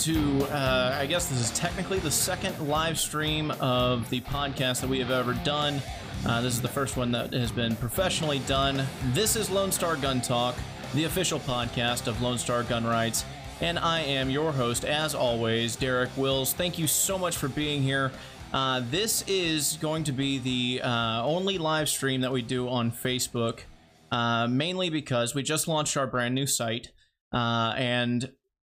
to, uh, I guess this is technically the second live stream of the podcast that we have ever done. Uh, this is the first one that has been professionally done. This is Lone Star Gun Talk, the official podcast of Lone Star Gun Rights. And I am your host, as always, Derek Wills. Thank you so much for being here. Uh, this is going to be the uh, only live stream that we do on Facebook, uh, mainly because we just launched our brand new site. Uh, and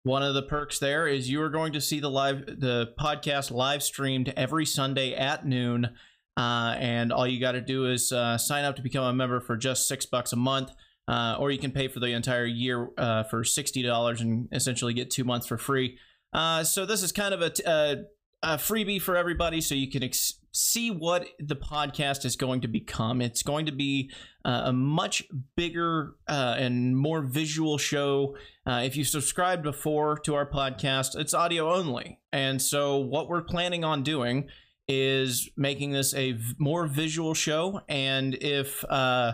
one of the perks there is you are going to see the live the podcast live streamed every Sunday at noon. Uh, and all you got to do is uh, sign up to become a member for just six bucks a month, uh, or you can pay for the entire year uh, for sixty dollars and essentially get two months for free. Uh, so this is kind of a, a, a freebie for everybody, so you can ex- see what the podcast is going to become. It's going to be uh, a much bigger uh, and more visual show. Uh, if you subscribed before to our podcast, it's audio only. And so, what we're planning on doing is making this a v- more visual show. And if, uh,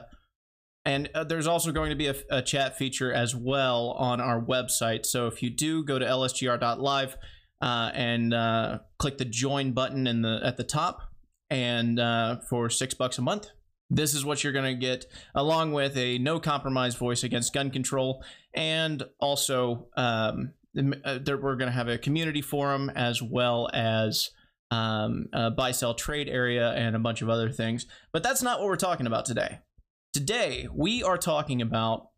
and uh, there's also going to be a, a chat feature as well on our website. So, if you do go to lsgr.live, uh, and uh, click the join button in the at the top and uh, for six bucks a month. This is what you're going to get along with a no compromise voice against gun control and also um, uh, there, we're going to have a community forum as well as um, a buy sell trade area and a bunch of other things. But that's not what we're talking about today. Today we are talking about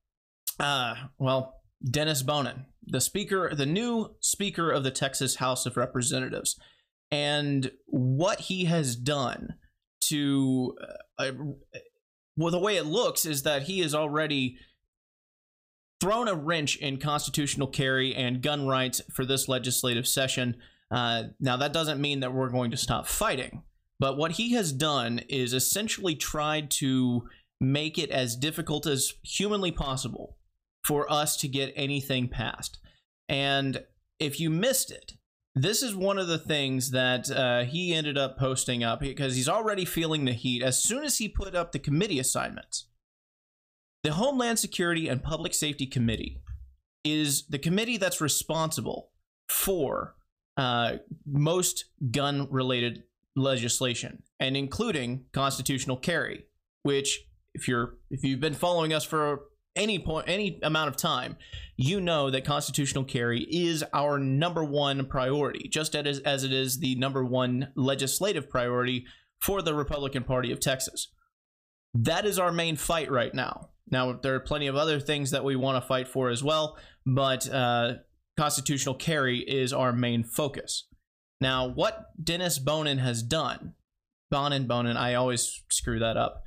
uh, well dennis bonnen the speaker the new speaker of the texas house of representatives and what he has done to uh, well the way it looks is that he has already thrown a wrench in constitutional carry and gun rights for this legislative session. Uh, now that doesn't mean that we're going to stop fighting but what he has done is essentially tried to make it as difficult as humanly possible for us to get anything passed. And if you missed it this is one of the things that uh, he ended up posting up because he's already feeling the heat as soon as he put up the committee assignments. The Homeland Security and Public Safety Committee is the committee that's responsible for uh, most gun related legislation and including constitutional carry which if you're if you've been following us for any point any amount of time you know that constitutional carry is our number one priority just as, as it is the number one legislative priority for the republican party of texas. That is our main fight right now. Now there are plenty of other things that we want to fight for as well but uh, constitutional carry is our main focus. Now what dennis bonnen has done bonnen bonnen i always screw that up.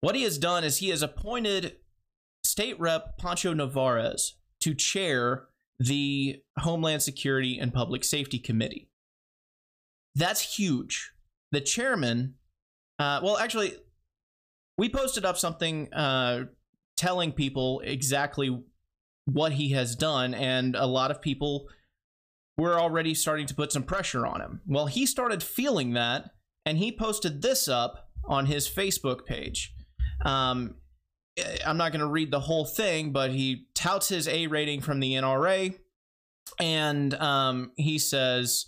What he has done is he has appointed State Rep Poncho Nevárez to chair the Homeland Security and Public Safety Committee. That's huge. The chairman, uh, well, actually, we posted up something uh, telling people exactly what he has done, and a lot of people were already starting to put some pressure on him. Well, he started feeling that, and he posted this up on his Facebook page. Um, I'm not going to read the whole thing, but he touts his A rating from the NRA, and um, he says,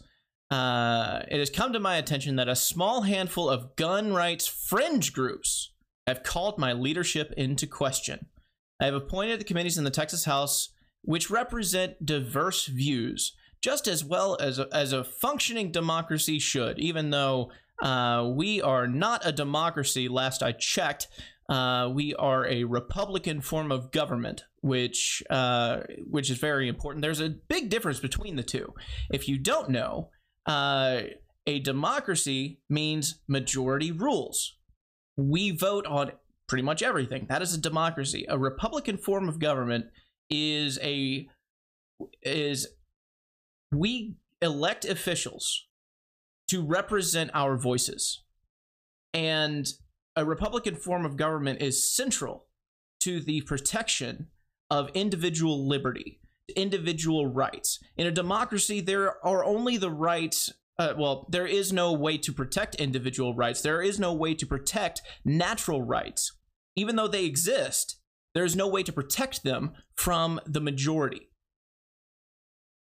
uh, "It has come to my attention that a small handful of gun rights fringe groups have called my leadership into question. I have appointed the committees in the Texas House which represent diverse views." Just as well as a, as a functioning democracy should, even though uh, we are not a democracy, last I checked. Uh, we are a republican form of government, which uh, which is very important. There's a big difference between the two. If you don't know, uh, a democracy means majority rules. We vote on pretty much everything. That is a democracy. A republican form of government is a is we elect officials to represent our voices. And a Republican form of government is central to the protection of individual liberty, individual rights. In a democracy, there are only the rights. Uh, well, there is no way to protect individual rights. There is no way to protect natural rights. Even though they exist, there is no way to protect them from the majority.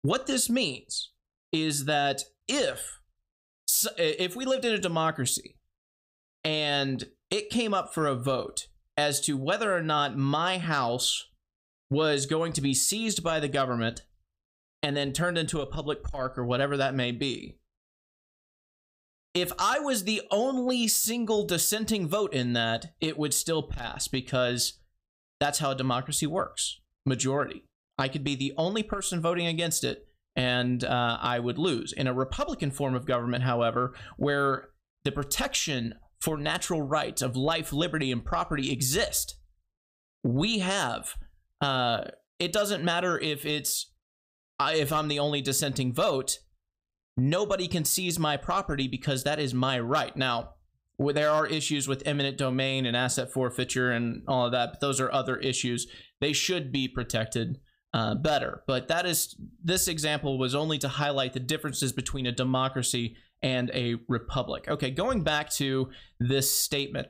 what this means is that if if we lived in a democracy and it came up for a vote as to whether or not my house was going to be seized by the government and then turned into a public park or whatever that may be. If I was the only single dissenting vote in that, it would still pass because that's how a democracy works majority. I could be the only person voting against it and uh, I would lose. In a Republican form of government, however, where the protection for natural rights of life, liberty, and property exist, we have. Uh, it doesn't matter if it's if I'm the only dissenting vote. Nobody can seize my property because that is my right. Now, there are issues with eminent domain and asset forfeiture and all of that, but those are other issues. They should be protected uh, better. But that is this example was only to highlight the differences between a democracy and a republic. Okay, going back to this statement.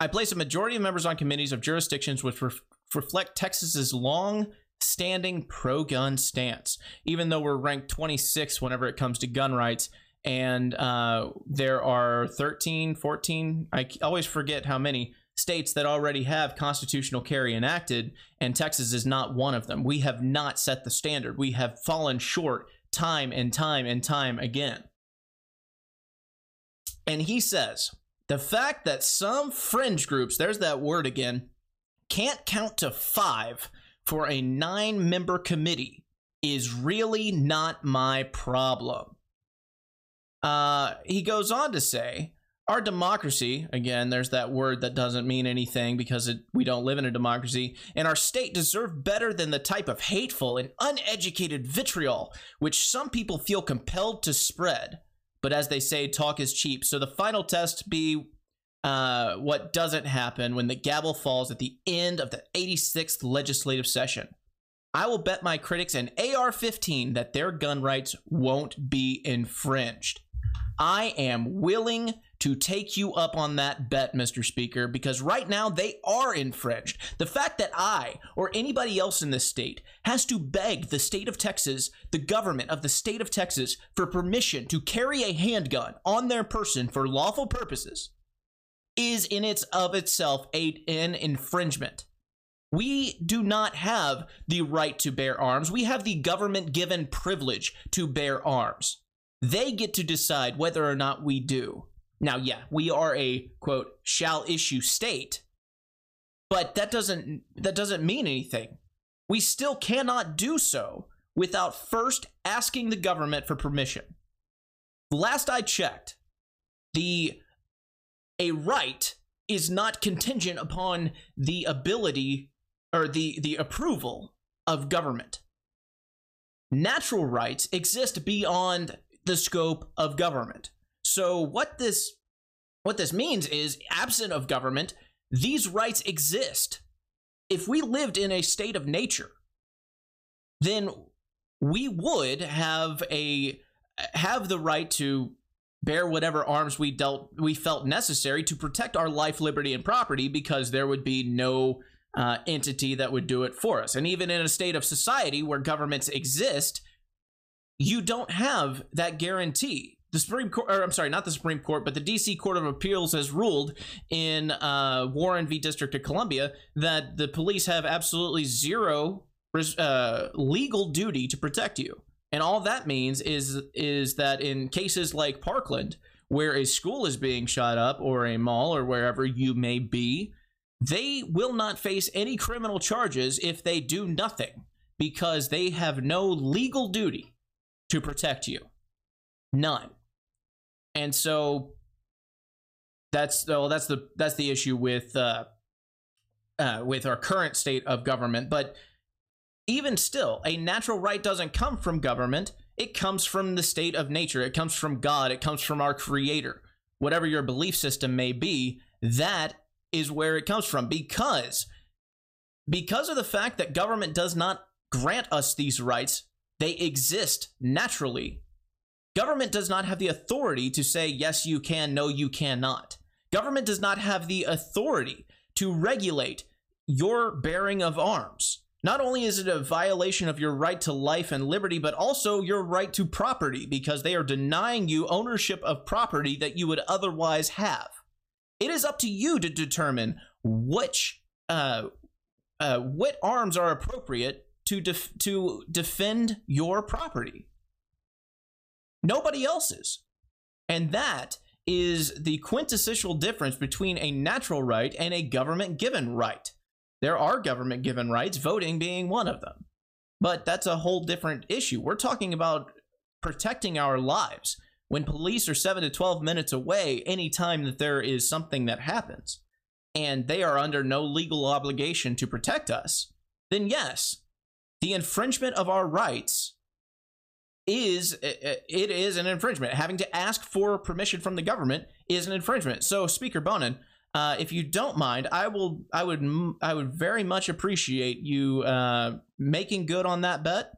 I place a majority of members on committees of jurisdictions which ref reflect Texas's long standing pro gun stance, even though we're ranked 26 whenever it comes to gun rights. And uh, there are 13, 14, I always forget how many states that already have constitutional carry enacted, and Texas is not one of them. We have not set the standard. We have fallen short time and time and time again. And he says the fact that some fringe groups, there's that word again, can't count to five for a nine member committee is really not my problem. Uh, he goes on to say our democracy, again, there's that word that doesn't mean anything because it, we don't live in a democracy, and our state deserve better than the type of hateful and uneducated vitriol which some people feel compelled to spread. But as they say, talk is cheap. So the final test be uh, what doesn't happen when the gavel falls at the end of the 86th legislative session. I will bet my critics an AR 15 that their gun rights won't be infringed. I am willing to take you up on that bet, Mr. Speaker, because right now they are infringed. The fact that I or anybody else in this state has to beg the state of Texas, the government of the state of Texas, for permission to carry a handgun on their person for lawful purposes is in its of itself a, an infringement. We do not have the right to bear arms. We have the government given privilege to bear arms. They get to decide whether or not we do. Now, yeah, we are a quote shall issue state, but that doesn't that doesn't mean anything. We still cannot do so without first asking the government for permission. Last I checked, the a right is not contingent upon the ability or the the approval of government. Natural rights exist beyond the scope of government. So what this what this means is absent of government, these rights exist. If we lived in a state of nature, then we would have a have the right to bear whatever arms we dealt we felt necessary to protect our life, liberty, and property because there would be no uh, entity that would do it for us. And even in a state of society where governments exist, you don't have that guarantee. The Supreme Court, or I'm sorry, not the Supreme Court, but the DC Court of Appeals has ruled in uh, Warren v. District of Columbia that the police have absolutely zero uh, legal duty to protect you. And all that means is is that in cases like Parkland, where a school is being shot up, or a mall, or wherever you may be, they will not face any criminal charges if they do nothing because they have no legal duty to protect you. None. And so that's well, that's the that's the issue with uh, uh, with our current state of government. But even still, a natural right doesn't come from government. It comes from the state of nature. It comes from God. It comes from our Creator. Whatever your belief system may be, that is where it comes from. Because because of the fact that government does not grant us these rights, they exist naturally. Government does not have the authority to say, yes, you can, no, you cannot. Government does not have the authority to regulate your bearing of arms. Not only is it a violation of your right to life and liberty, but also your right to property because they are denying you ownership of property that you would otherwise have. It is up to you to determine which uh, uh, what arms are appropriate to def- to defend your property. Nobody else's, and that is the quintessential difference between a natural right and a government given right. There are government given rights, voting being one of them. But that's a whole different issue. We're talking about protecting our lives when police are 7 to 12 minutes away anytime that there is something that happens and they are under no legal obligation to protect us, then yes, the infringement of our rights is it is an infringement. Having to ask for permission from the government is an infringement. So, Speaker Bonnen, uh, if you don't mind, I will. I would. I would very much appreciate you uh, making good on that bet,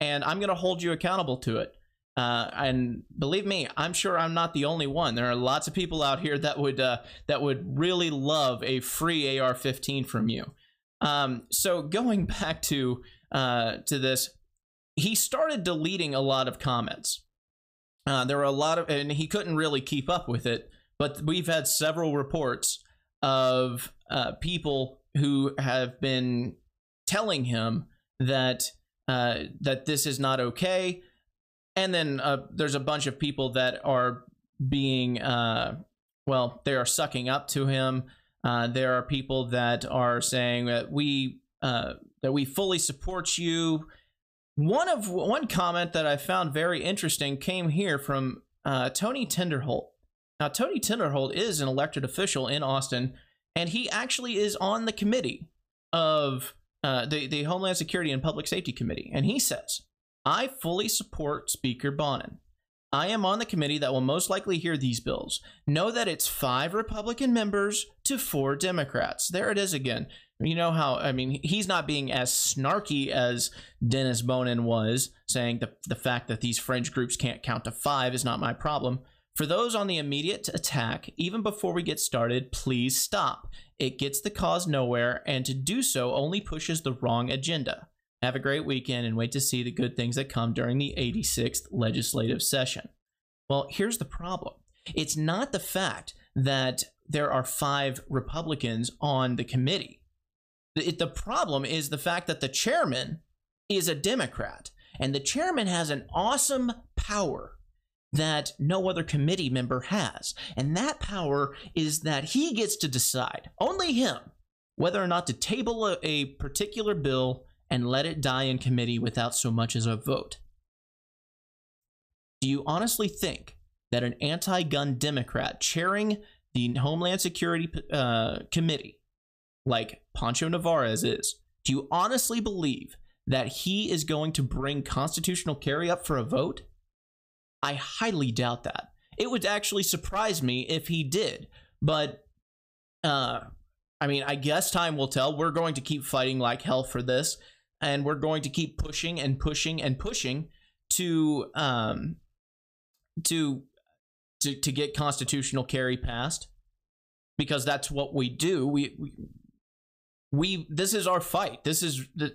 and I'm going to hold you accountable to it. Uh, and believe me, I'm sure I'm not the only one. There are lots of people out here that would uh, that would really love a free AR-15 from you. Um, so going back to uh, to this, he started deleting a lot of comments. Uh, there were a lot of, and he couldn't really keep up with it. But we've had several reports of uh, people who have been telling him that uh, that this is not okay and then uh, there's a bunch of people that are being uh, well they are sucking up to him uh, there are people that are saying that we uh, that we fully support you one of one comment that i found very interesting came here from uh, tony tinderholt now tony tinderholt is an elected official in austin and he actually is on the committee of uh, the, the homeland security and public safety committee and he says I fully support Speaker Bonnen. I am on the committee that will most likely hear these bills. Know that it's five Republican members to four Democrats. There it is again. You know how, I mean, he's not being as snarky as Dennis Bonnen was, saying the, the fact that these fringe groups can't count to five is not my problem. For those on the immediate attack, even before we get started, please stop. It gets the cause nowhere, and to do so only pushes the wrong agenda. Have a great weekend and wait to see the good things that come during the 86th legislative session. Well, here's the problem it's not the fact that there are five Republicans on the committee. The, the problem is the fact that the chairman is a Democrat, and the chairman has an awesome power that no other committee member has. And that power is that he gets to decide, only him, whether or not to table a, a particular bill and let it die in committee without so much as a vote. Do you honestly think that an anti gun Democrat chairing the Homeland Security uh, Committee, like Poncho Nevárez is, do you honestly believe that he is going to bring constitutional carry up for a vote? I highly doubt that. It would actually surprise me if he did, but uh, I mean, I guess time will tell. We're going to keep fighting like hell for this and we're going to keep pushing and pushing and pushing to um to to to get constitutional carry passed because that's what we do we we, we this is our fight this is the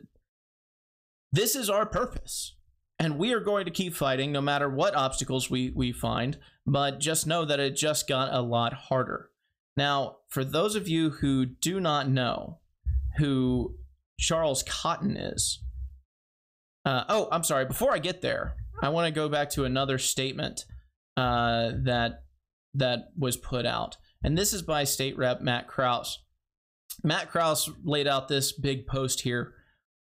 this is our purpose and we are going to keep fighting no matter what obstacles we we find but just know that it just got a lot harder now for those of you who do not know who Charles Cotton is. Uh, oh, I'm sorry. Before I get there, I want to go back to another statement uh, that that was put out, and this is by State Rep Matt Krause. Matt Krause laid out this big post here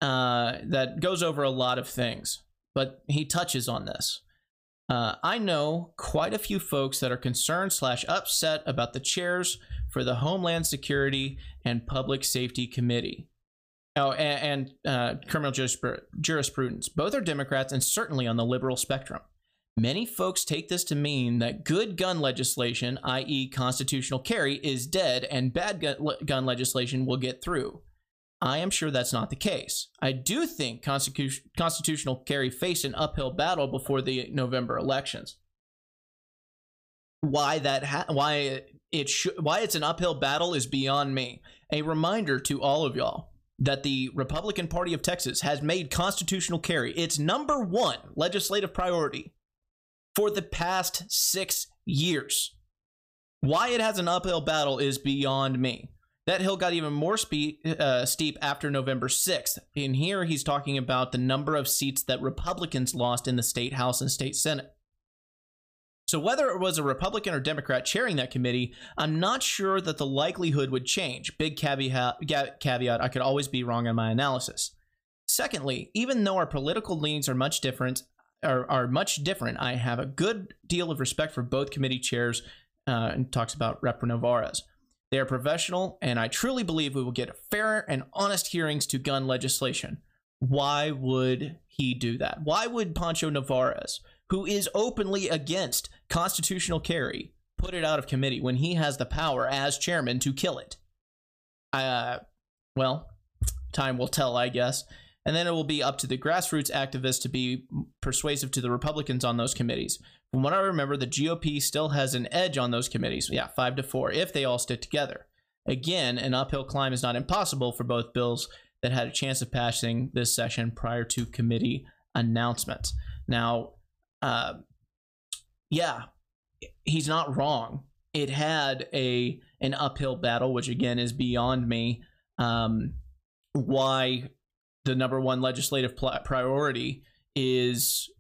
uh, that goes over a lot of things, but he touches on this. Uh, I know quite a few folks that are concerned slash upset about the chairs for the Homeland Security and Public Safety Committee. Oh, and, and uh, criminal jurisprudence. Both are Democrats and certainly on the liberal spectrum. Many folks take this to mean that good gun legislation, i.e., constitutional carry, is dead and bad gun legislation will get through. I am sure that's not the case. I do think constitu- constitutional carry faced an uphill battle before the November elections. Why that ha- why it sh- why it's an uphill battle is beyond me. A reminder to all of y'all that the Republican Party of Texas has made constitutional carry its number one legislative priority for the past six years. Why it has an uphill battle is beyond me. That hill got even more uh, steep after November 6th. In here, he's talking about the number of seats that Republicans lost in the state House and state Senate. So, whether it was a Republican or Democrat chairing that committee, I'm not sure that the likelihood would change. Big caveat, caveat I could always be wrong on my analysis. Secondly, even though our political leanings are much different, are, are much different, I have a good deal of respect for both committee chairs uh, and talks about Rep. Nevárez. They are professional, and I truly believe we will get fair and honest hearings to gun legislation. Why would he do that? Why would Poncho Nevárez, who is openly against constitutional carry, put it out of committee when he has the power as chairman to kill it? Uh, well, time will tell, I guess. And then it will be up to the grassroots activists to be persuasive to the Republicans on those committees. From what I remember, the GOP still has an edge on those committees. Yeah, five to four, if they all stick together. Again, an uphill climb is not impossible for both bills that had a chance of passing this session prior to committee announcement. Now, uh, yeah, he's not wrong. It had a an uphill battle, which again is beyond me. Um, why the number one legislative pl- priority is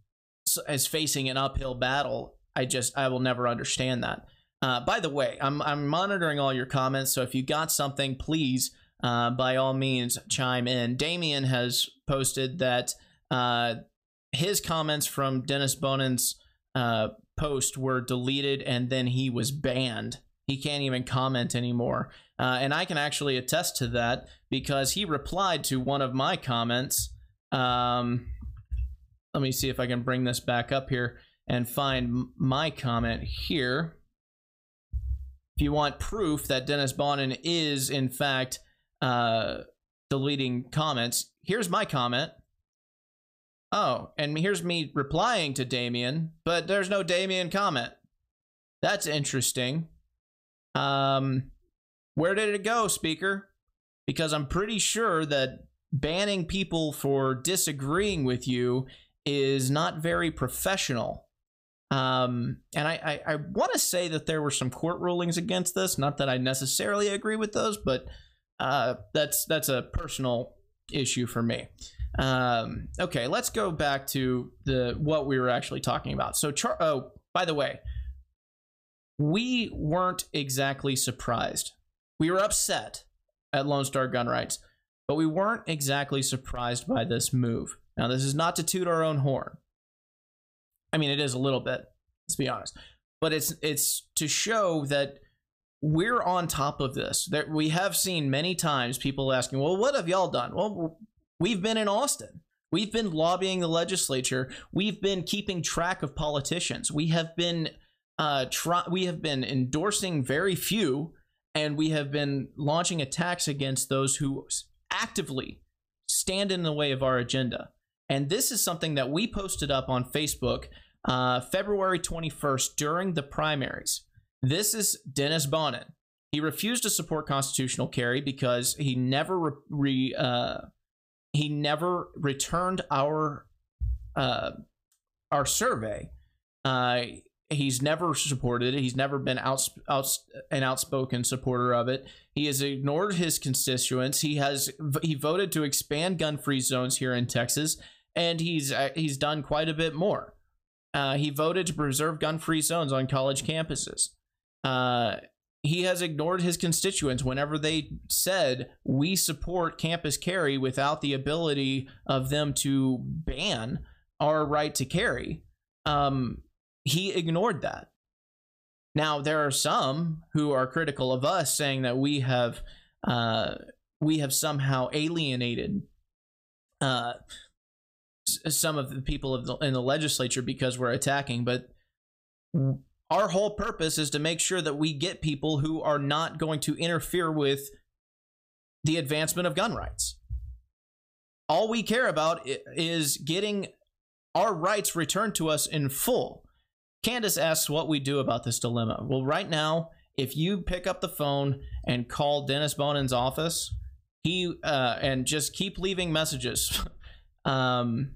as facing an uphill battle. I just I will never understand that. Uh, by the way, I'm I'm monitoring all your comments, so if you got something, please uh, by all means chime in. Damien has posted that uh, his comments from Dennis Bonnen's uh, post were deleted and then he was banned. He can't even comment anymore. Uh, and I can actually attest to that because he replied to one of my comments. Um, let me see if I can bring this back up here and find my comment here. If you want proof that Dennis Bonnen is, in fact, uh, deleting comments, here's my comment. Oh, and here's me replying to Damien, but there's no Damien comment. That's interesting. Um, where did it go, speaker? Because I'm pretty sure that banning people for disagreeing with you is not very professional. Um, and I, I, I want to say that there were some court rulings against this. Not that I necessarily agree with those, but uh, that's that's a personal issue for me. Um, okay, let's go back to the what we were actually talking about. So, Char- oh, by the way, we weren't exactly surprised. We were upset at Lone Star Gun Rights, but we weren't exactly surprised by this move. Now, this is not to toot our own horn. I mean, it is a little bit, let's be honest, but it's it's to show that we're on top of this. That we have seen many times people asking, "Well, what have y'all done?" Well, we've been in Austin. We've been lobbying the legislature. We've been keeping track of politicians. We have been uh, try- we have been endorsing very few, and we have been launching attacks against those who actively stand in the way of our agenda. And this is something that we posted up on Facebook uh, February 21st during the primaries. This is Dennis Bonnen. He refused to support constitutional carry because he never re, re uh, he never returned our uh, our survey. He's never supported it. He's never been out, out, an outspoken supporter of it. He has ignored his constituents. He has he voted to expand gun-free zones here in Texas, and he's uh, he's done quite a bit more. Uh, he voted to preserve gun-free zones on college campuses. Uh, he has ignored his constituents whenever they said we support campus carry without the ability of them to ban our right to carry. Um, he ignored that. Now there are some who are critical of us, saying that we have uh, we have somehow alienated uh, some of the people of the, in the legislature because we're attacking. But our whole purpose is to make sure that we get people who are not going to interfere with the advancement of gun rights. All we care about is getting our rights returned to us in full. Candace asks what we do about this dilemma. Well, right now, if you pick up the phone and call Dennis Bonnen's office, he uh, and just keep leaving messages. um,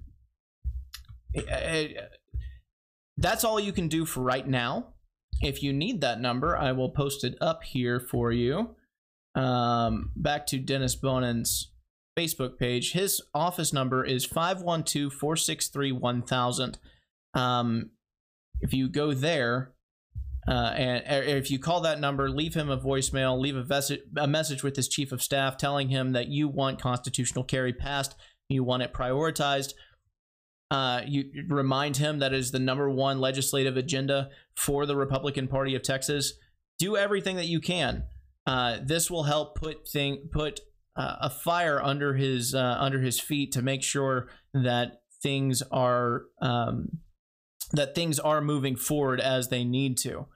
it, it, that's all you can do for right now. If you need that number, I will post it up here for you. Um, back to Dennis Bonnen's Facebook page. His office number is 512 463 1000. If you go there, uh, and if you call that number, leave him a voicemail, leave a, ves- a message with his chief of staff telling him that you want constitutional carry passed, you want it prioritized. Uh, you remind him that is the number one legislative agenda for the Republican Party of Texas. Do everything that you can. Uh, this will help put thing put uh, a fire under his uh, under his feet to make sure that things are um, that things are moving forward as they need to.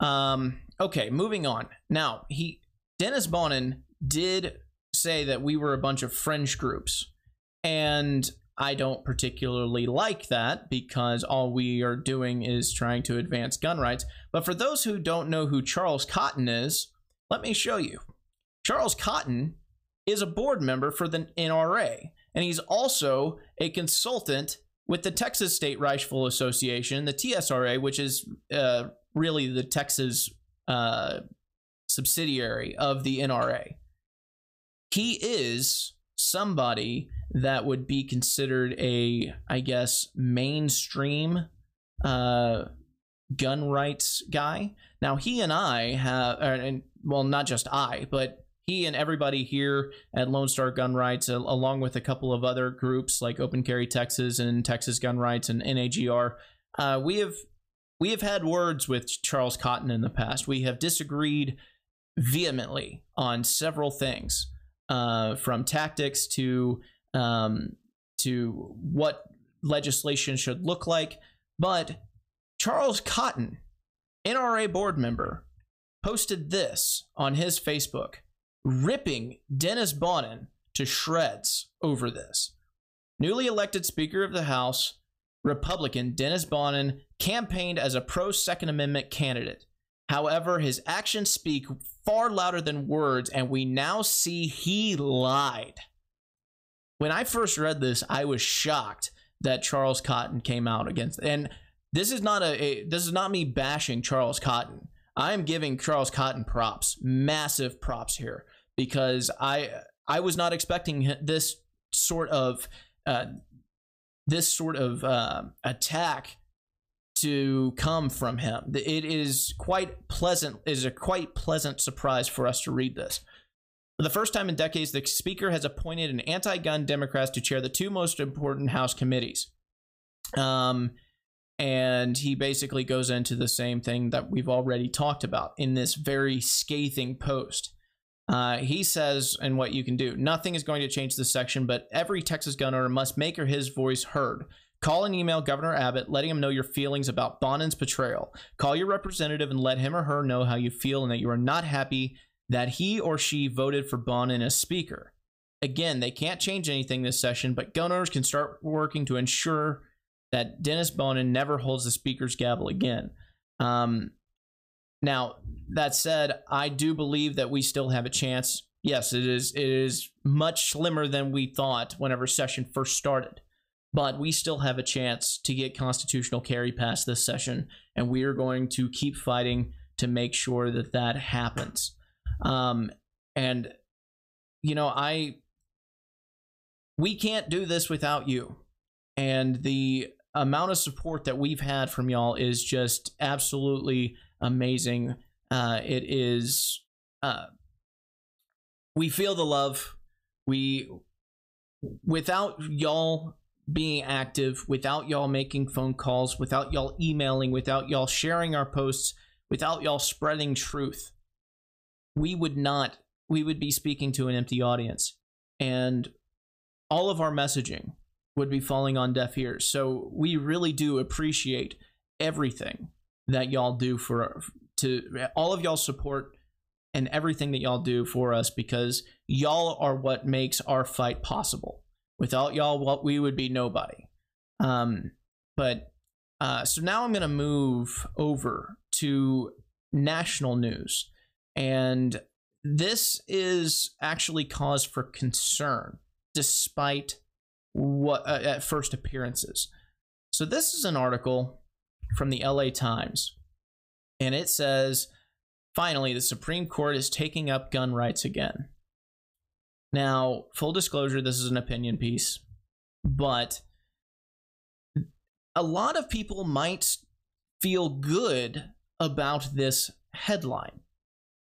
Um, okay, moving on. Now he Dennis Bonnen did say that we were a bunch of fringe groups, and I don't particularly like that because all we are doing is trying to advance gun rights. But for those who don't know who Charles Cotton is, let me show you. Charles Cotton is a board member for the NRA, and he's also a consultant with the Texas State Rifle Association, the TSRA, which is uh, really the Texas uh, subsidiary of the NRA. He is somebody that would be considered a, I guess, mainstream uh, gun rights guy. Now, he and I have, and well, not just I, but he and everybody here at Lone Star Gun Rights, along with a couple of other groups like Open Carry Texas and Texas Gun Rights and NAGR, uh, we have we have had words with Charles Cotton in the past. We have disagreed vehemently on several things, uh, from tactics to um, to what legislation should look like. But Charles Cotton, NRA board member, posted this on his Facebook ripping Dennis Bonnen to shreds over this. Newly elected Speaker of the House, Republican Dennis Bonnen campaigned as a pro Second Amendment candidate. However, his actions speak far louder than words, and we now see he lied. When I first read this, I was shocked that Charles Cotton came out against and this is not a, a this is not me bashing Charles Cotton. I am giving Charles Cotton props, massive props here because I I was not expecting this sort of uh, this sort of uh, attack to come from him. It is quite pleasant. Is a quite pleasant surprise for us to read this. For the first time in decades, the Speaker has appointed an anti-gun Democrat to chair the two most important House committees. Um, and he basically goes into the same thing that we've already talked about in this very scathing post. Uh, he says, and what you can do nothing is going to change this section, but every Texas gun owner must make or his voice heard. Call and email Governor Abbott, letting him know your feelings about Bonnen's betrayal. Call your representative and let him or her know how you feel and that you are not happy that he or she voted for Bonnen as Speaker. Again, they can't change anything this session, but gun owners can start working to ensure that Dennis Bonnen never holds the Speaker's gavel again. Um, now, that said, I do believe that we still have a chance. Yes, it is it is much slimmer than we thought whenever session first started. But we still have a chance to get constitutional carry past this session, and we are going to keep fighting to make sure that that happens. Um, and you know, I we can't do this without you. And the amount of support that we've had from y'all is just absolutely amazing. Uh, it is. Uh, we feel the love. We, without y'all being active, without y'all making phone calls, without y'all emailing, without y'all sharing our posts, without y'all spreading truth, we would not. We would be speaking to an empty audience, and all of our messaging would be falling on deaf ears. So we really do appreciate everything that y'all do for to all of y'all support and everything that y'all do for us because y'all are what makes our fight possible. Without y'all, what we would be nobody. Um, but uh, so now I'm gonna move over to national news, and this is actually cause for concern, despite what uh, at first appearances. So this is an article from the LA Times, and it says, "Finally, the Supreme Court is taking up gun rights again." Now, full disclosure, this is an opinion piece, but a lot of people might feel good about this headline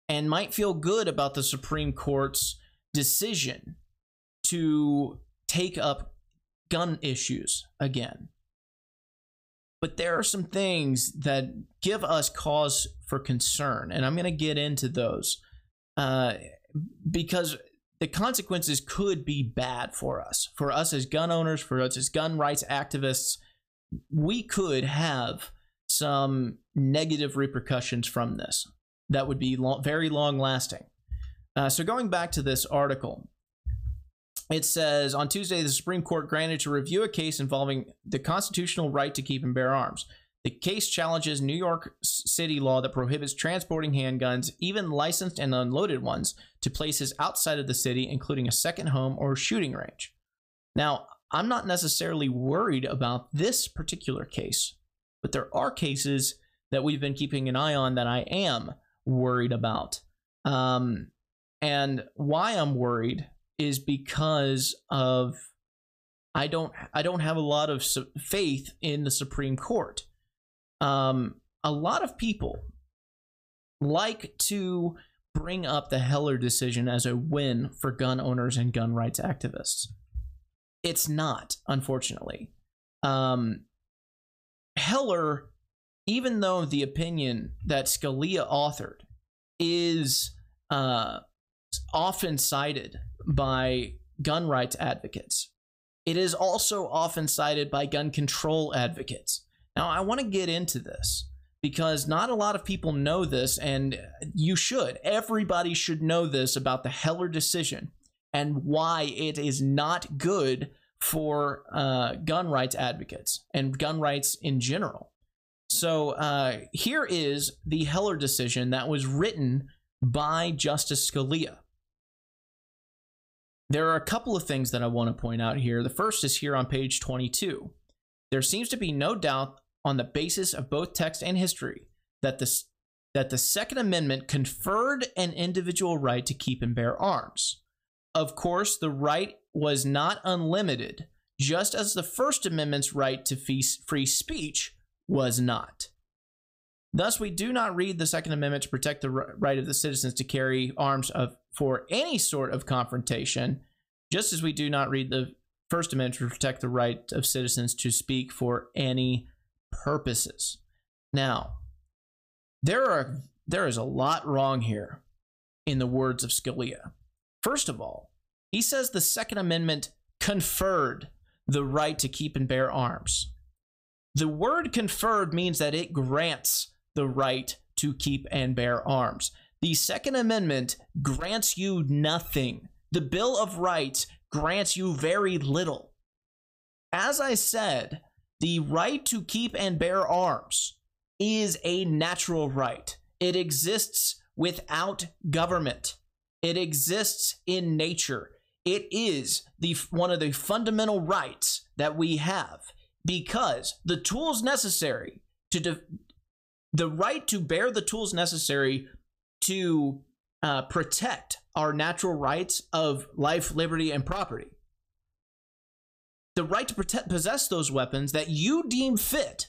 and might feel good about the Supreme Court's decision to take up gun issues again. But there are some things that give us cause for concern, and I'm going to get into those uh, because the consequences could be bad for us, for us as gun owners, for us as gun rights activists. We could have some negative repercussions from this that would be long, very long lasting. Uh, so, going back to this article, it says on Tuesday, the Supreme Court granted to review a case involving the constitutional right to keep and bear arms. The case challenges New York City law that prohibits transporting handguns, even licensed and unloaded ones, to places outside of the city, including a second home or shooting range. Now, I'm not necessarily worried about this particular case, but there are cases that we've been keeping an eye on that I am worried about. Um, and why I'm worried is because of I don't I don't have a lot of su- faith in the Supreme Court. Um, a lot of people like to bring up the Heller decision as a win for gun owners and gun rights activists. It's not, unfortunately. Um, Heller even though the opinion that Scalia authored is uh, often cited by gun rights advocates, it is also often cited by gun control advocates. Now, I want to get into this because not a lot of people know this, and you should. Everybody should know this about the Heller decision and why it is not good for uh, gun rights advocates and gun rights in general. So uh, here is the Heller decision that was written by Justice Scalia. There are a couple of things that I want to point out here. The first is here on page 22. There seems to be no doubt on the basis of both text and history that the, that the Second Amendment conferred an individual right to keep and bear arms. Of course, the right was not unlimited, just as the First Amendment's right to free speech was not. Thus, we do not read the Second Amendment to protect the right of the citizens to carry arms of, for any sort of confrontation, just as we do not read the First Amendment to protect the right of citizens to speak for any purposes. Now, there are there is a lot wrong here in the words of Scalia. First of all, he says the Second Amendment conferred the right to keep and bear arms. The word conferred means that it grants the right to keep and bear arms. The Second Amendment grants you nothing. The Bill of Rights grants you very little. As I said, the right to keep and bear arms is a natural right. It exists without government. It exists in nature. It is the one of the fundamental rights that we have because the tools necessary to de- the right to bear the tools necessary to uh, protect our natural rights of life, liberty, and property. The right to protect, possess those weapons that you deem fit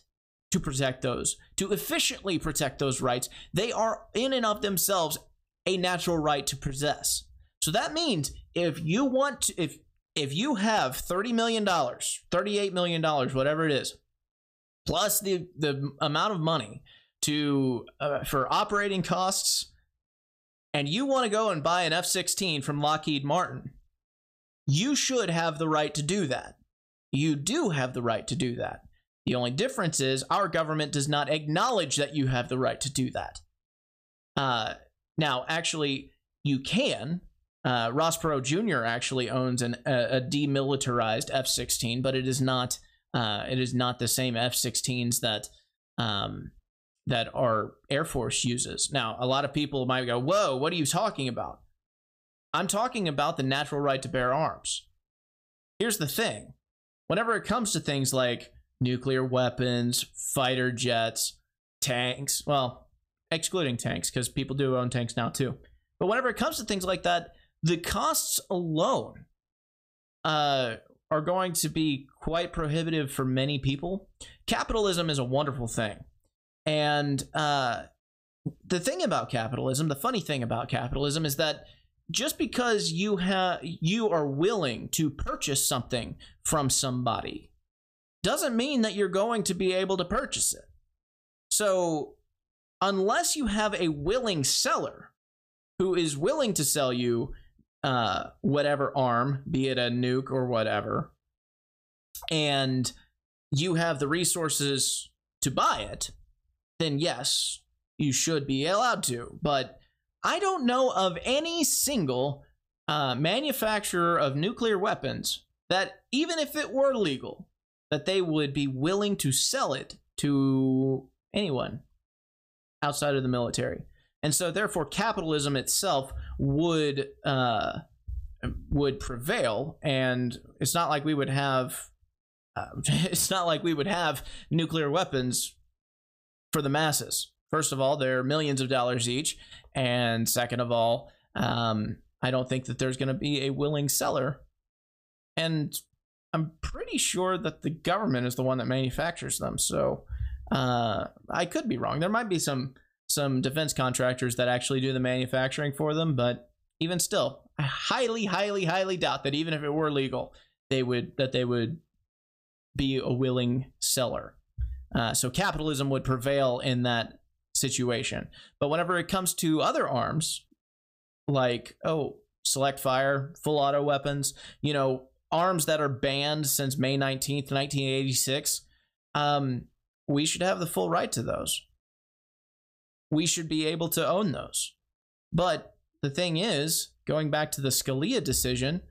to protect those, to efficiently protect those rights, they are in and of themselves a natural right to possess. So that means if you want to, if if you have $30 million, $38 million, whatever it is, plus the, the amount of money to uh, for operating costs, and you want to go and buy an F 16 from Lockheed Martin, you should have the right to do that. You do have the right to do that. The only difference is our government does not acknowledge that you have the right to do that. Uh, now, actually, you can uh, Ross Perot Jr. actually owns an, a, a demilitarized F-16, but it is not uh, it is not the same F-16s that um, that our Air Force uses. Now, a lot of people might go, Whoa, what are you talking about? I'm talking about the natural right to bear arms. Here's the thing whenever it comes to things like nuclear weapons, fighter jets, tanks, well, excluding tanks, because people do own tanks now too. But whenever it comes to things like that, the costs alone uh, are going to be quite prohibitive for many people. Capitalism is a wonderful thing. And uh, the thing about capitalism, the funny thing about capitalism is that just because you have you are willing to purchase something from somebody doesn't mean that you're going to be able to purchase it. So unless you have a willing seller who is willing to sell you uh, whatever arm, be it a nuke or whatever, and you have the resources to buy it, then yes, you should be allowed to. But I don't know of any single uh, manufacturer of nuclear weapons that, even if it were legal, that they would be willing to sell it to anyone outside of the military. And so, therefore, capitalism itself would uh, would prevail, and it's not like we would have. Uh, it's not like we would have nuclear weapons for the masses. First of all, they're millions of dollars each, and second of all, um, I don't think that there's going to be a willing seller. And I'm pretty sure that the government is the one that manufactures them. So uh, I could be wrong. There might be some some defense contractors that actually do the manufacturing for them, but even still, I highly, highly, highly doubt that even if it were legal, they would that they would be a willing seller. Uh, so capitalism would prevail in that situation. But whenever it comes to other arms, like oh, select fire, full auto weapons, you know, arms that are banned since May 19th, 1986, um, we should have the full right to those. We should be able to own those. But the thing is, going back to the Scalia decision,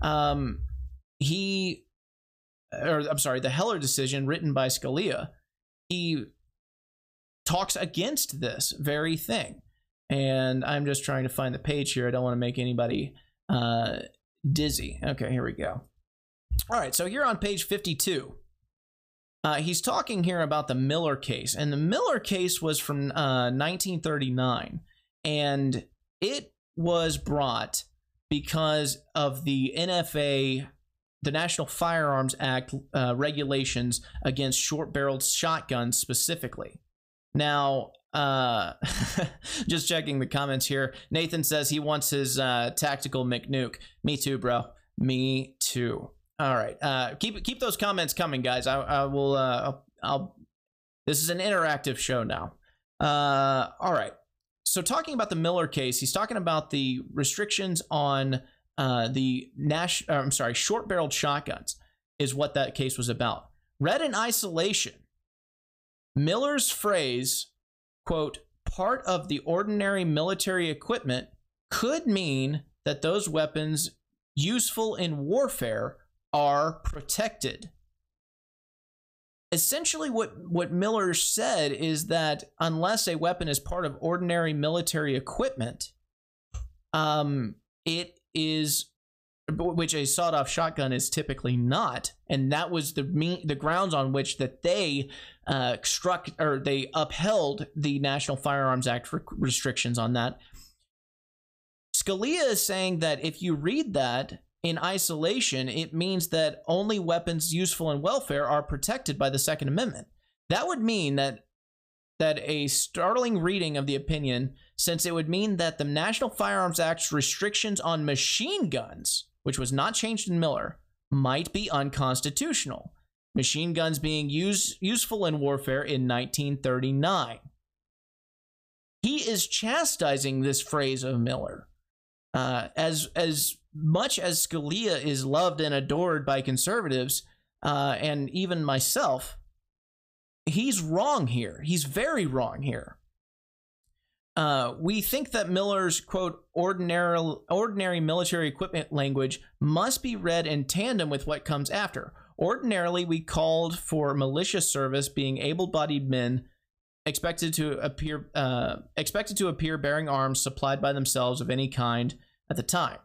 um, he, or I'm sorry, the Heller decision written by Scalia, he talks against this very thing. And I'm just trying to find the page here. I don't want to make anybody uh, dizzy. Okay, here we go. All right, so here on page 52, uh, he's talking here about the Miller case. And the Miller case was from uh, 1939. And it was brought because of the NFA, the National Firearms Act uh, regulations against short barreled shotguns specifically. Now, uh, just checking the comments here. Nathan says he wants his uh, tactical McNuke. Me too, bro. Me too. All right. Uh, keep keep those comments coming, guys. I, I will. Uh, I'll. This is an interactive show now. Uh, all right. So talking about the Miller case, he's talking about the restrictions on uh, the Nash. Uh, I'm sorry, short-barreled shotguns is what that case was about. Read in isolation, Miller's phrase, quote, part of the ordinary military equipment could mean that those weapons useful in warfare are protected. Essentially, what, what Miller said is that unless a weapon is part of ordinary military equipment, um, it is which a sawed-off shotgun is typically not, and that was the me- the grounds on which that they uh, struck or they upheld the National Firearms Act re- restrictions on that. Scalia is saying that if you read that in isolation, it means that only weapons useful in welfare are protected by the Second Amendment. That would mean that that a startling reading of the opinion, since it would mean that the National Firearms Act's restrictions on machine guns which was not changed in Miller, might be unconstitutional. Machine guns being use, useful in warfare in 1939. He is chastising this phrase of Miller. Uh, as as much as Scalia is loved and adored by conservatives, uh, and even myself, he's wrong here. He's very wrong here. Uh, we think that Miller's quote ordinary ordinary military equipment language must be read in tandem with what comes after. Ordinarily, we called for militia service being able-bodied men expected to appear uh, expected to appear bearing arms supplied by themselves of any kind at the time.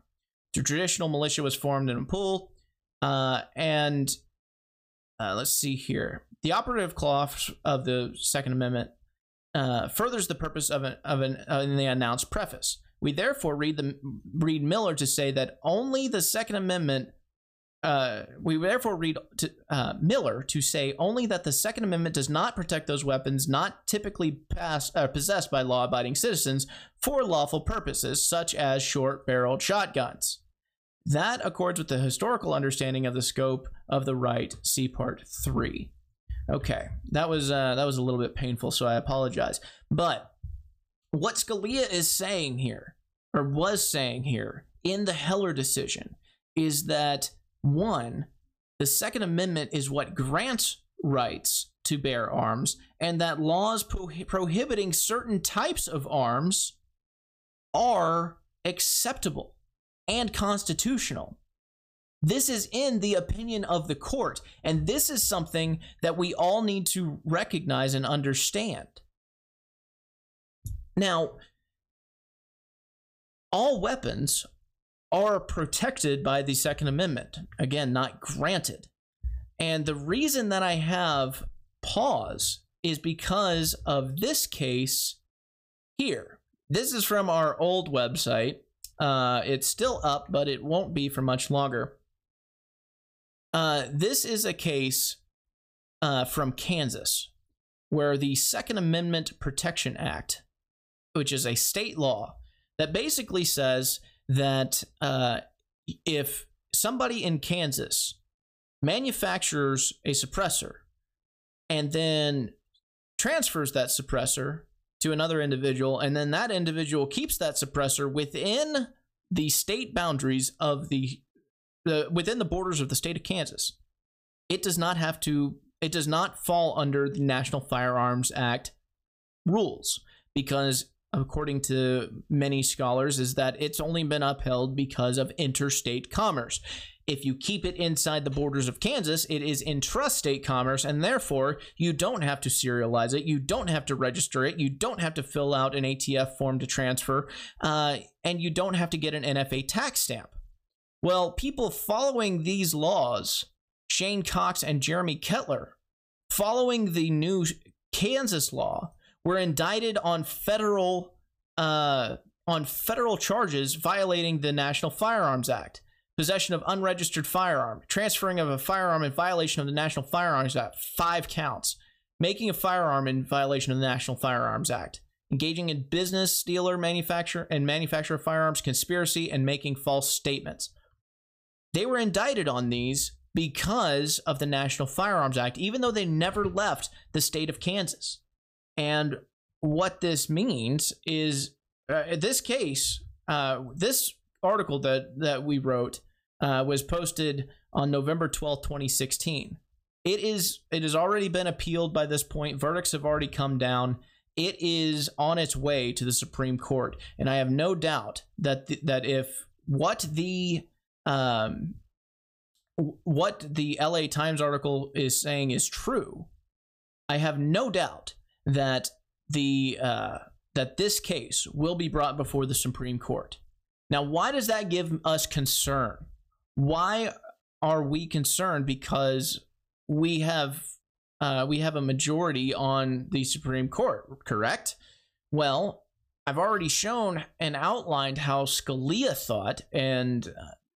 The traditional militia was formed in a pool, uh, and uh, let's see here. The operative clause of the Second Amendment uh, furthers the purpose of an, of an uh, in the announced preface. We therefore read the read Miller to say that only the Second Amendment. Uh, we therefore read to, uh, Miller to say only that the Second Amendment does not protect those weapons not typically pass, uh, possessed by law-abiding citizens for lawful purposes, such as short-barreled shotguns. That accords with the historical understanding of the scope of the right. See Part Three. Okay, that was uh, that was a little bit painful, so I apologize. But what Scalia is saying here, or was saying here in the Heller decision, is that one, the Second Amendment is what grants rights to bear arms, and that laws pro- prohibiting certain types of arms are acceptable and constitutional. This is in the opinion of the court, and this is something that we all need to recognize and understand. Now, all weapons are protected by the Second Amendment. Again, not granted. And the reason that I have pause is because of this case here. This is from our old website. Uh, it's still up, but it won't be for much longer. Uh, this is a case uh, from Kansas where the Second Amendment Protection Act which is a state law that basically says that uh, if somebody in Kansas manufactures a suppressor and then transfers that suppressor to another individual, and then that individual keeps that suppressor within the state boundaries of the, the within the borders of the state of Kansas, it does not have to. It does not fall under the National Firearms Act rules because according to many scholars, is that it's only been upheld because of interstate commerce. If you keep it inside the borders of Kansas, it is intrastate commerce, and therefore you don't have to serialize it, you don't have to register it, you don't have to fill out an ATF form to transfer, uh, and you don't have to get an NFA tax stamp. Well, people following these laws, Shane Cox and Jeremy Kettler, following the new Kansas law, were indicted on federal uh, on federal charges violating the National Firearms Act, possession of unregistered firearm, transferring of a firearm in violation of the National Firearms Act, five counts, making a firearm in violation of the National Firearms Act, engaging in business, dealer, manufacturer, and manufacturer of firearms conspiracy, and making false statements. They were indicted on these because of the National Firearms Act, even though they never left the state of Kansas. And what this means is, uh, in this case, uh, this article that that we wrote uh, was posted on November twelfth, 2016. It is it has already been appealed by this point. Verdicts have already come down. It is on its way to the Supreme Court, and I have no doubt that th- that if what the um, what the LA Times article is saying is true, I have no doubt that the uh, that this case will be brought before the Supreme Court. Now, why does that give us concern? Why are we concerned? Because we have uh, we have a majority on the Supreme Court, correct? Well, I've already shown and outlined how Scalia thought, and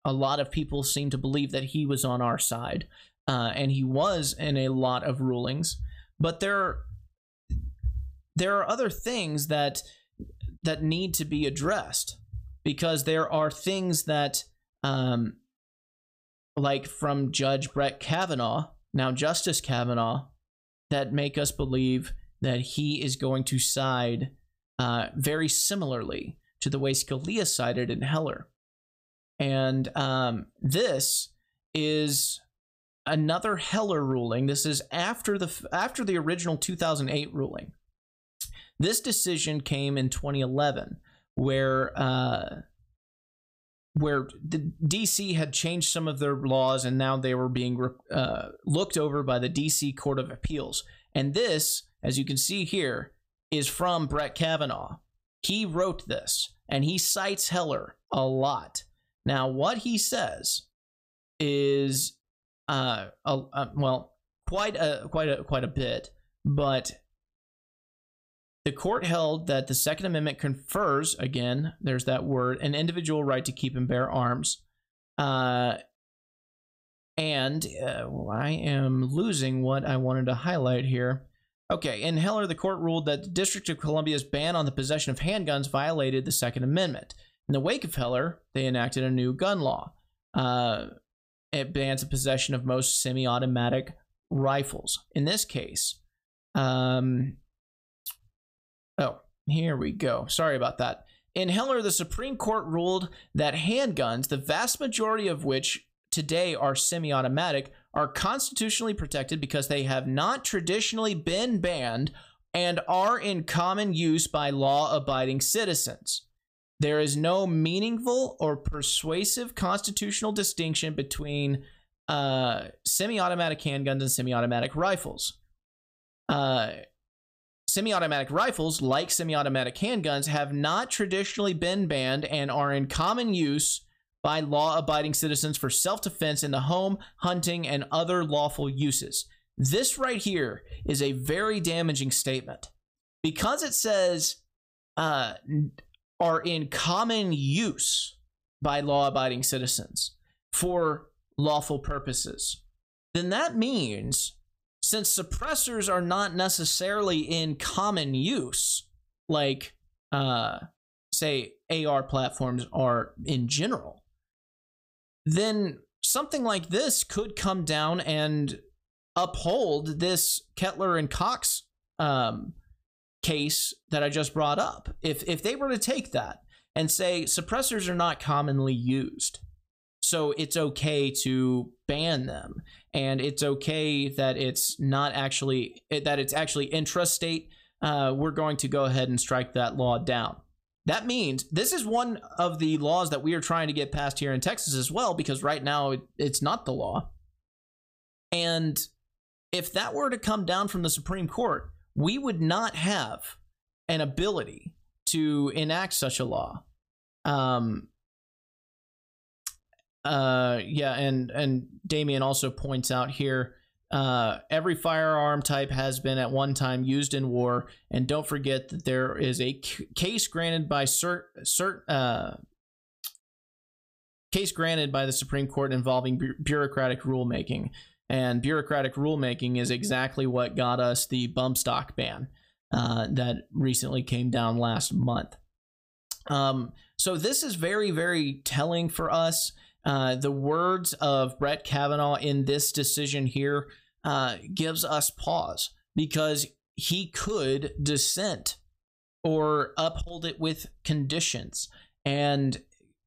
a lot of people seem to believe that he was on our side, uh, and he was in a lot of rulings. But there there are other things that that need to be addressed because there are things that um like from judge brett kavanaugh now justice kavanaugh that make us believe that he is going to side uh, very similarly to the way scalia sided in heller. And um, this is another heller ruling. This is after the after the original 2008 ruling. This decision came in 2011, where uh, where the DC had changed some of their laws, and now they were being uh, looked over by the DC Court of Appeals. And this as you can see here, is from Brett Kavanaugh. He wrote this and he cites Heller a lot. Now, what he says is, uh, well, quite a quite a quite a bit, but the court held that the Second Amendment confers, again, there's that word, an individual right to keep and bear arms. Uh, and uh, I am losing what I wanted to highlight here. Okay, in Heller, the court ruled that the District of Columbia's ban on the possession of handguns violated the Second Amendment. In the wake of Heller, they enacted a new gun law. Uh, it bans the possession of most semi automatic rifles. In this case, um, here we go. Sorry about that. In Heller, the Supreme Court ruled that handguns, the vast majority of which today are semi automatic, are constitutionally protected because they have not traditionally been banned and are in common use by law abiding citizens. There is no meaningful or persuasive constitutional distinction between uh, semi automatic handguns and semi automatic rifles. Uh, semi automatic rifles, like semi automatic handguns, have not traditionally been banned and are in common use by law abiding citizens for self defense in the home, hunting, and other lawful uses. This right here is a very damaging statement because it says uh, are in common use by law abiding citizens for lawful purposes, then that means since suppressors are not necessarily in common use, like, uh, say, AR platforms are in general, then something like this could come down and uphold this Kettler and Cox um, case that I just brought up. If if they were to take that and say suppressors are not commonly used, so it's okay to ban them, and it's okay that it's not actually that it's actually intrastate. Uh, we're going to go ahead and strike that law down. That means this is one of the laws that we are trying to get passed here in Texas as well, because right now it's not the law. And if that were to come down from the Supreme Court, we would not have an ability to enact such a law. Um, uh, yeah, and and Damien also points out here uh, every firearm type has been at one time used in war, and don't forget that there is a c- case granted by cert, cert uh, case granted by the Supreme Court involving bu- bureaucratic rulemaking, and bureaucratic rulemaking is exactly what got us the bump stock ban uh, that recently came down last month. Um, so this is very, very telling for us. Uh, the words of Brett Kavanaugh in this decision here uh, gives us pause because he could dissent or uphold it with conditions. And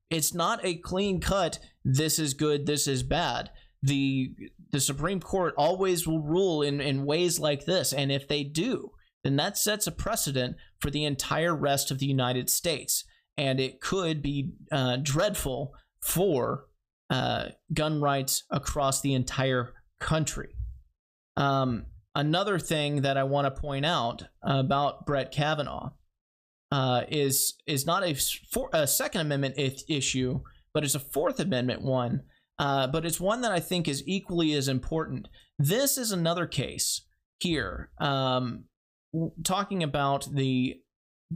it's not a clean cut, this is good, this is bad. The the Supreme Court always will rule in, in ways like this. And if they do, then that sets a precedent for the entire rest of the United States. And it could be uh, dreadful for uh, gun rights across the entire country. Um, another thing that I want to point out about Brett Kavanaugh uh, is is not a, for, a Second Amendment issue, but it's a Fourth Amendment one. Uh, but it's one that I think is equally as important. This is another case here, um, talking about the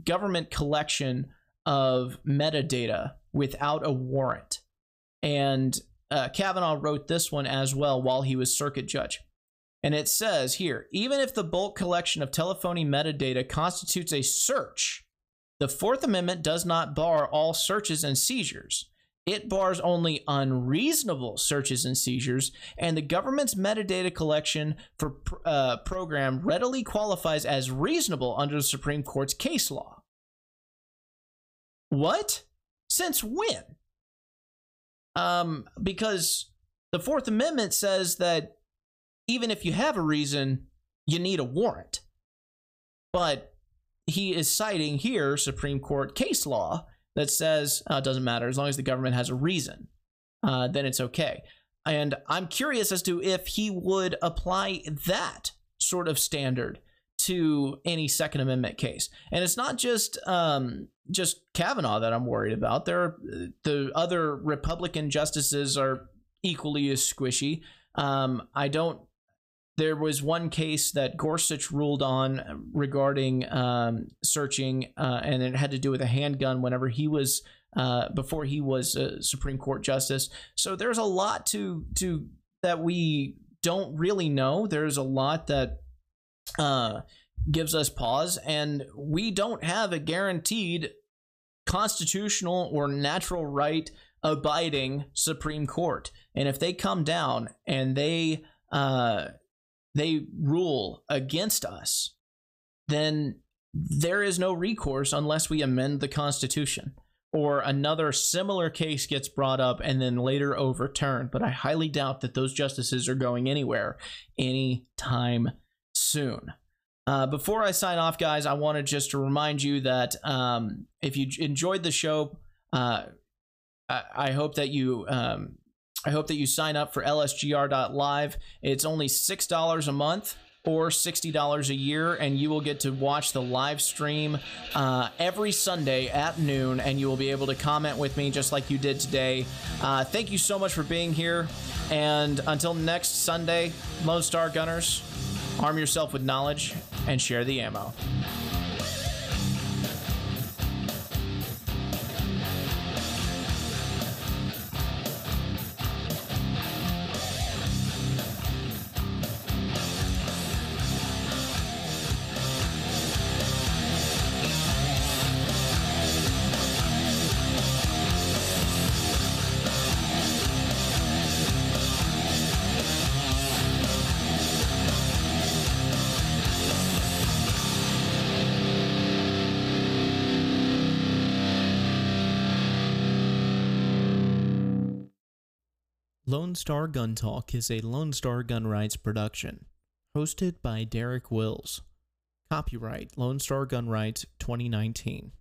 government collection of metadata without a warrant. And uh, Kavanaugh wrote this one as well while he was circuit judge. And it says here even if the bulk collection of telephony metadata constitutes a search, the Fourth Amendment does not bar all searches and seizures. It bars only unreasonable searches and seizures, and the government's metadata collection for uh, program readily qualifies as reasonable under the Supreme Court's case law. What? Since when? Um, because the Fourth Amendment says that even if you have a reason, you need a warrant. But he is citing here Supreme Court case law that says uh, it doesn't matter as long as the government has a reason, uh, then it's okay. And I'm curious as to if he would apply that sort of standard to any Second Amendment case. And it's not just um, just Kavanaugh that I'm worried about. There are the other Republican justices are equally as squishy. Um, I don't. There was one case that Gorsuch ruled on regarding um, searching, uh, and it had to do with a handgun whenever he was uh, before he was a Supreme Court justice. So there's a lot to to that we don't really know. There's a lot that uh, gives us pause, and we don't have a guaranteed constitutional or natural right abiding Supreme Court. And if they come down and they uh, they rule against us, then there is no recourse unless we amend the Constitution or another similar case gets brought up and then later overturned. But I highly doubt that those justices are going anywhere anytime soon. Uh, before I sign off, guys, I wanted just to remind you that um, if you enjoyed the show, uh, I, I, hope that you um, I hope that you sign up for lsgr.live. It's only six dollars a month or $60 a year, and you will get to watch the live stream uh, every Sunday at noon, and you will be able to comment with me just like you did today. Uh, thank you so much for being here, and until next Sunday, Lone Star Gunners, arm yourself with knowledge and share the ammo. Lone Star Gun Talk is a Lone Star Gun Rights production, hosted by Derek Wills. Copyright Lone Star Gun Rights 2019.